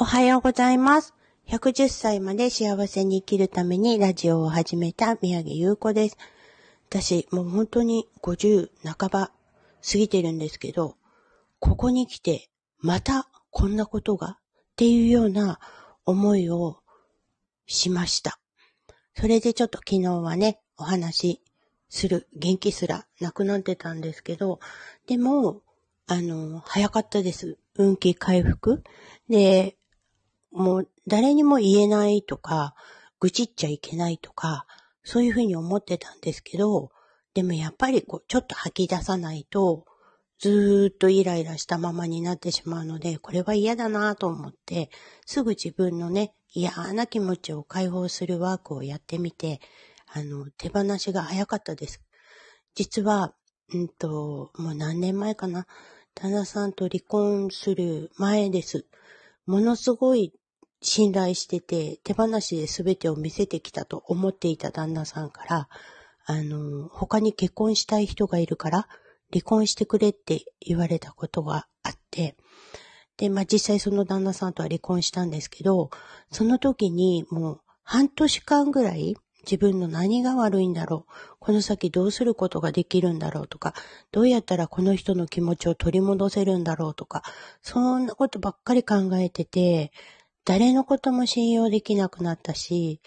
おはようございます。110歳まで幸せに生きるためにラジオを始めた宮城優子です。私、もう本当に50半ば過ぎてるんですけど、ここに来て、またこんなことがっていうような思いをしました。それでちょっと昨日はね、お話しする元気すらなくなってたんですけど、でも、あの、早かったです。運気回復。で、もう誰にも言えないとか、愚痴っちゃいけないとか、そういうふうに思ってたんですけど、でもやっぱりこう、ちょっと吐き出さないと、ずーっとイライラしたままになってしまうので、これは嫌だなと思って、すぐ自分のね、嫌な気持ちを解放するワークをやってみて、あの、手放しが早かったです。実は、うんと、もう何年前かな。旦那さんと離婚する前です。ものすごい信頼してて、手放しで全てを見せてきたと思っていた旦那さんから、あの、他に結婚したい人がいるから、離婚してくれって言われたことがあって、で、まあ、実際その旦那さんとは離婚したんですけど、その時にもう半年間ぐらい自分の何が悪いんだろう、この先どうすることができるんだろうとか、どうやったらこの人の気持ちを取り戻せるんだろうとか、そんなことばっかり考えてて、誰のことも信用できなくなったし、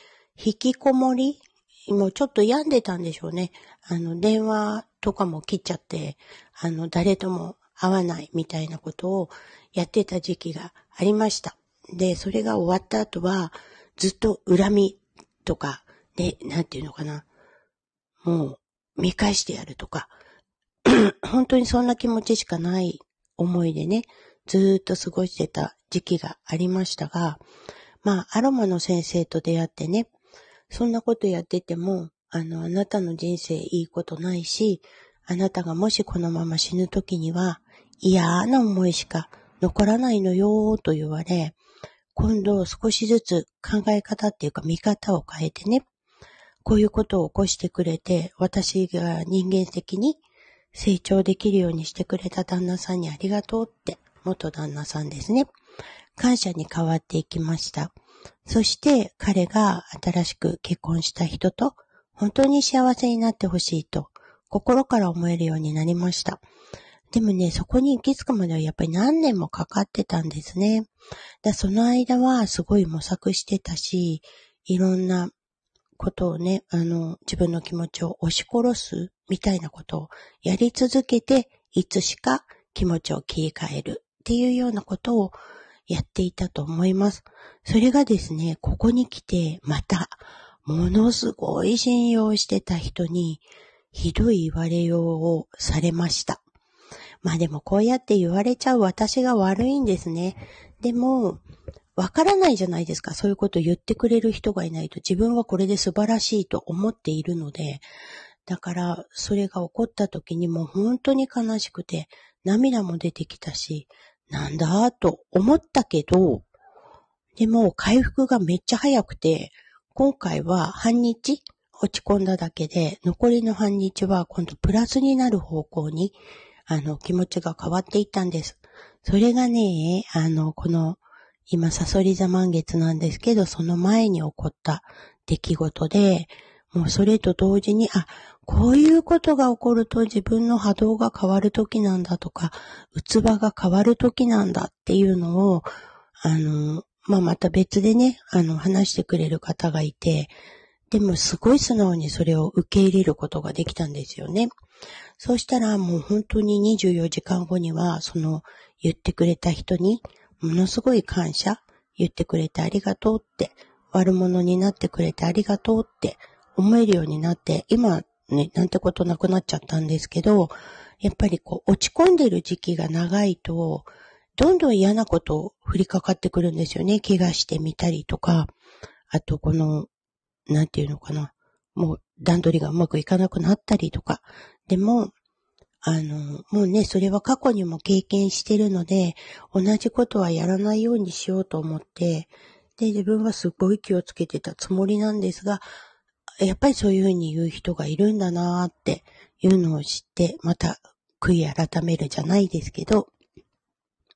引きこもりもうちょっと病んでたんでしょうね。あの、電話とかも切っちゃって、あの、誰とも会わないみたいなことをやってた時期がありました。で、それが終わった後は、ずっと恨みとか、で、なんていうのかな。もう、見返してやるとか、本当にそんな気持ちしかない思いでね、ずっと過ごしてた時期がありましたが、まあ、アロマの先生と出会ってね、そんなことやってても、あの、あなたの人生いいことないし、あなたがもしこのまま死ぬ時には嫌な思いしか残らないのよと言われ、今度少しずつ考え方っていうか見方を変えてね、こういうことを起こしてくれて、私が人間的に成長できるようにしてくれた旦那さんにありがとうって、元旦那さんですね。感謝に変わっていきました。そして彼が新しく結婚した人と本当に幸せになってほしいと心から思えるようになりました。でもね、そこに行き着くまではやっぱり何年もかかってたんですね。だその間はすごい模索してたし、いろんなことをね、あの、自分の気持ちを押し殺すみたいなことをやり続けて、いつしか気持ちを切り替えるっていうようなことをやっていたと思います。それがですね、ここに来てまた、ものすごい信用してた人に、ひどい言われようをされました。まあでもこうやって言われちゃう私が悪いんですね。でも、わからないじゃないですか。そういうこと言ってくれる人がいないと自分はこれで素晴らしいと思っているので、だからそれが起こった時にも本当に悲しくて涙も出てきたし、なんだと思ったけど、でも回復がめっちゃ早くて、今回は半日落ち込んだだけで、残りの半日は今度プラスになる方向に、あの、気持ちが変わっていったんです。それがね、あの、この、今、サソリ座満月なんですけど、その前に起こった出来事で、もうそれと同時に、あ、こういうことが起こると自分の波動が変わる時なんだとか、器が変わる時なんだっていうのを、あの、まあ、また別でね、あの、話してくれる方がいて、でもすごい素直にそれを受け入れることができたんですよね。そうしたらもう本当に24時間後には、その言ってくれた人に、ものすごい感謝、言ってくれてありがとうって、悪者になってくれてありがとうって思えるようになって、今ね、なんてことなくなっちゃったんですけど、やっぱりこう落ち込んでる時期が長いと、どんどん嫌なことを降りかかってくるんですよね。怪我してみたりとか、あとこの、なんていうのかな。もう段取りがうまくいかなくなったりとか。でも、あの、もうね、それは過去にも経験してるので、同じことはやらないようにしようと思って、で、自分はすごい気をつけてたつもりなんですが、やっぱりそういうふうに言う人がいるんだなーっていうのを知って、また悔い改めるじゃないですけど、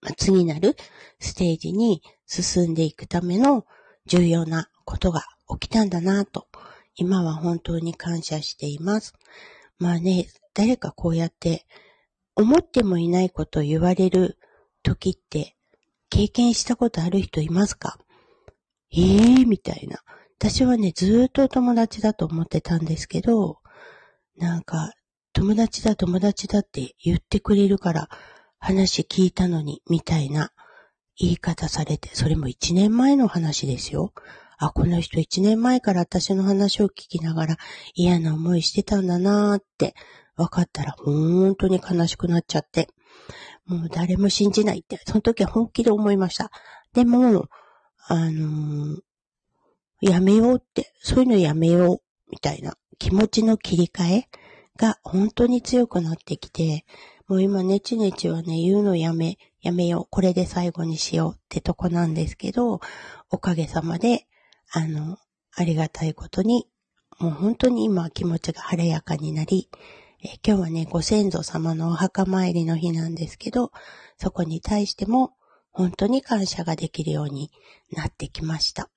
まあ次なるステージに進んでいくための重要なことが起きたんだなと、今は本当に感謝しています。まあね、誰かこうやって思ってもいないことを言われる時って経験したことある人いますか？ええー、みたいな。私はね、ずっと友達だと思ってたんですけど、なんか、友達だ友達だって言ってくれるから話聞いたのに、みたいな言い方されて、それも一年前の話ですよ。あ、この人一年前から私の話を聞きながら嫌な思いしてたんだなーって分かったら本当に悲しくなっちゃって、もう誰も信じないって、その時は本気で思いました。でも、あのー、やめようって、そういうのやめよう、みたいな気持ちの切り替えが本当に強くなってきて、もう今ねちねちはね、言うのやめ、やめよう、これで最後にしようってとこなんですけど、おかげさまで、あの、ありがたいことに、もう本当に今気持ちが晴れやかになり、今日はね、ご先祖様のお墓参りの日なんですけど、そこに対しても本当に感謝ができるようになってきました。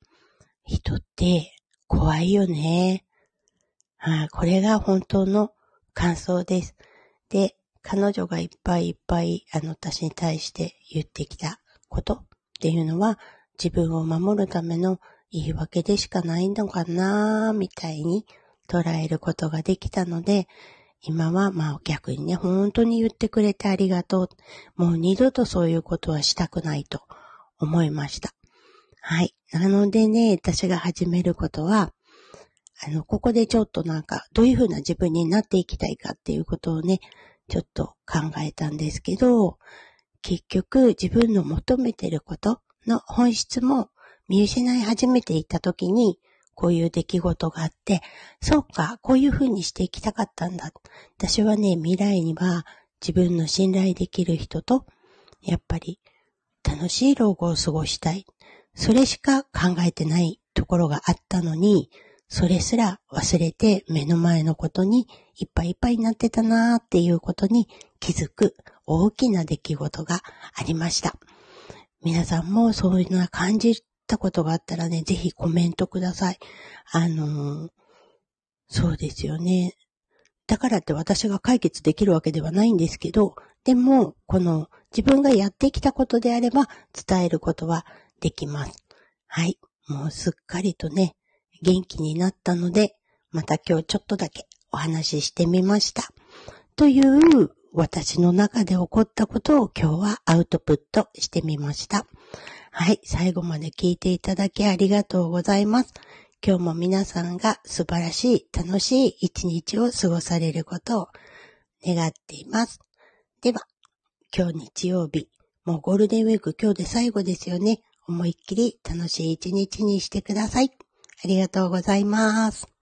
人って怖いよね。はい、これが本当の感想です。で、彼女がいっぱいいっぱい、あの、私に対して言ってきたことっていうのは、自分を守るための言い訳でしかないのかなみたいに捉えることができたので、今はまあ逆にね、本当に言ってくれてありがとう。もう二度とそういうことはしたくないと思いました。はい。なのでね、私が始めることは、あの、ここでちょっとなんか、どういうふうな自分になっていきたいかっていうことをね、ちょっと考えたんですけど、結局自分の求めてることの本質も見失い始めていた時に、こういう出来事があって、そうか、こういう風にしていきたかったんだ。私はね、未来には自分の信頼できる人と、やっぱり楽しい老後を過ごしたい。それしか考えてないところがあったのに、それすら忘れて目の前のことにいっぱいいっぱいになってたなーっていうことに気づく大きな出来事がありました。皆さんもそういうような感じったことがあったらね、ぜひコメントください。あのー、そうですよね。だからって私が解決できるわけではないんですけど、でも、この自分がやってきたことであれば伝えることはできます。はい。もうすっかりとね、元気になったので、また今日ちょっとだけお話ししてみました。という私の中で起こったことを今日はアウトプットしてみました。はい、最後まで聞いていただきありがとうございます。今日も皆さんが素晴らしい、楽しい一日を過ごされることを願っています。では、今日日曜日、もうゴールデンウィーク今日で最後ですよね。思いっきり楽しい一日にしてください。ありがとうございます。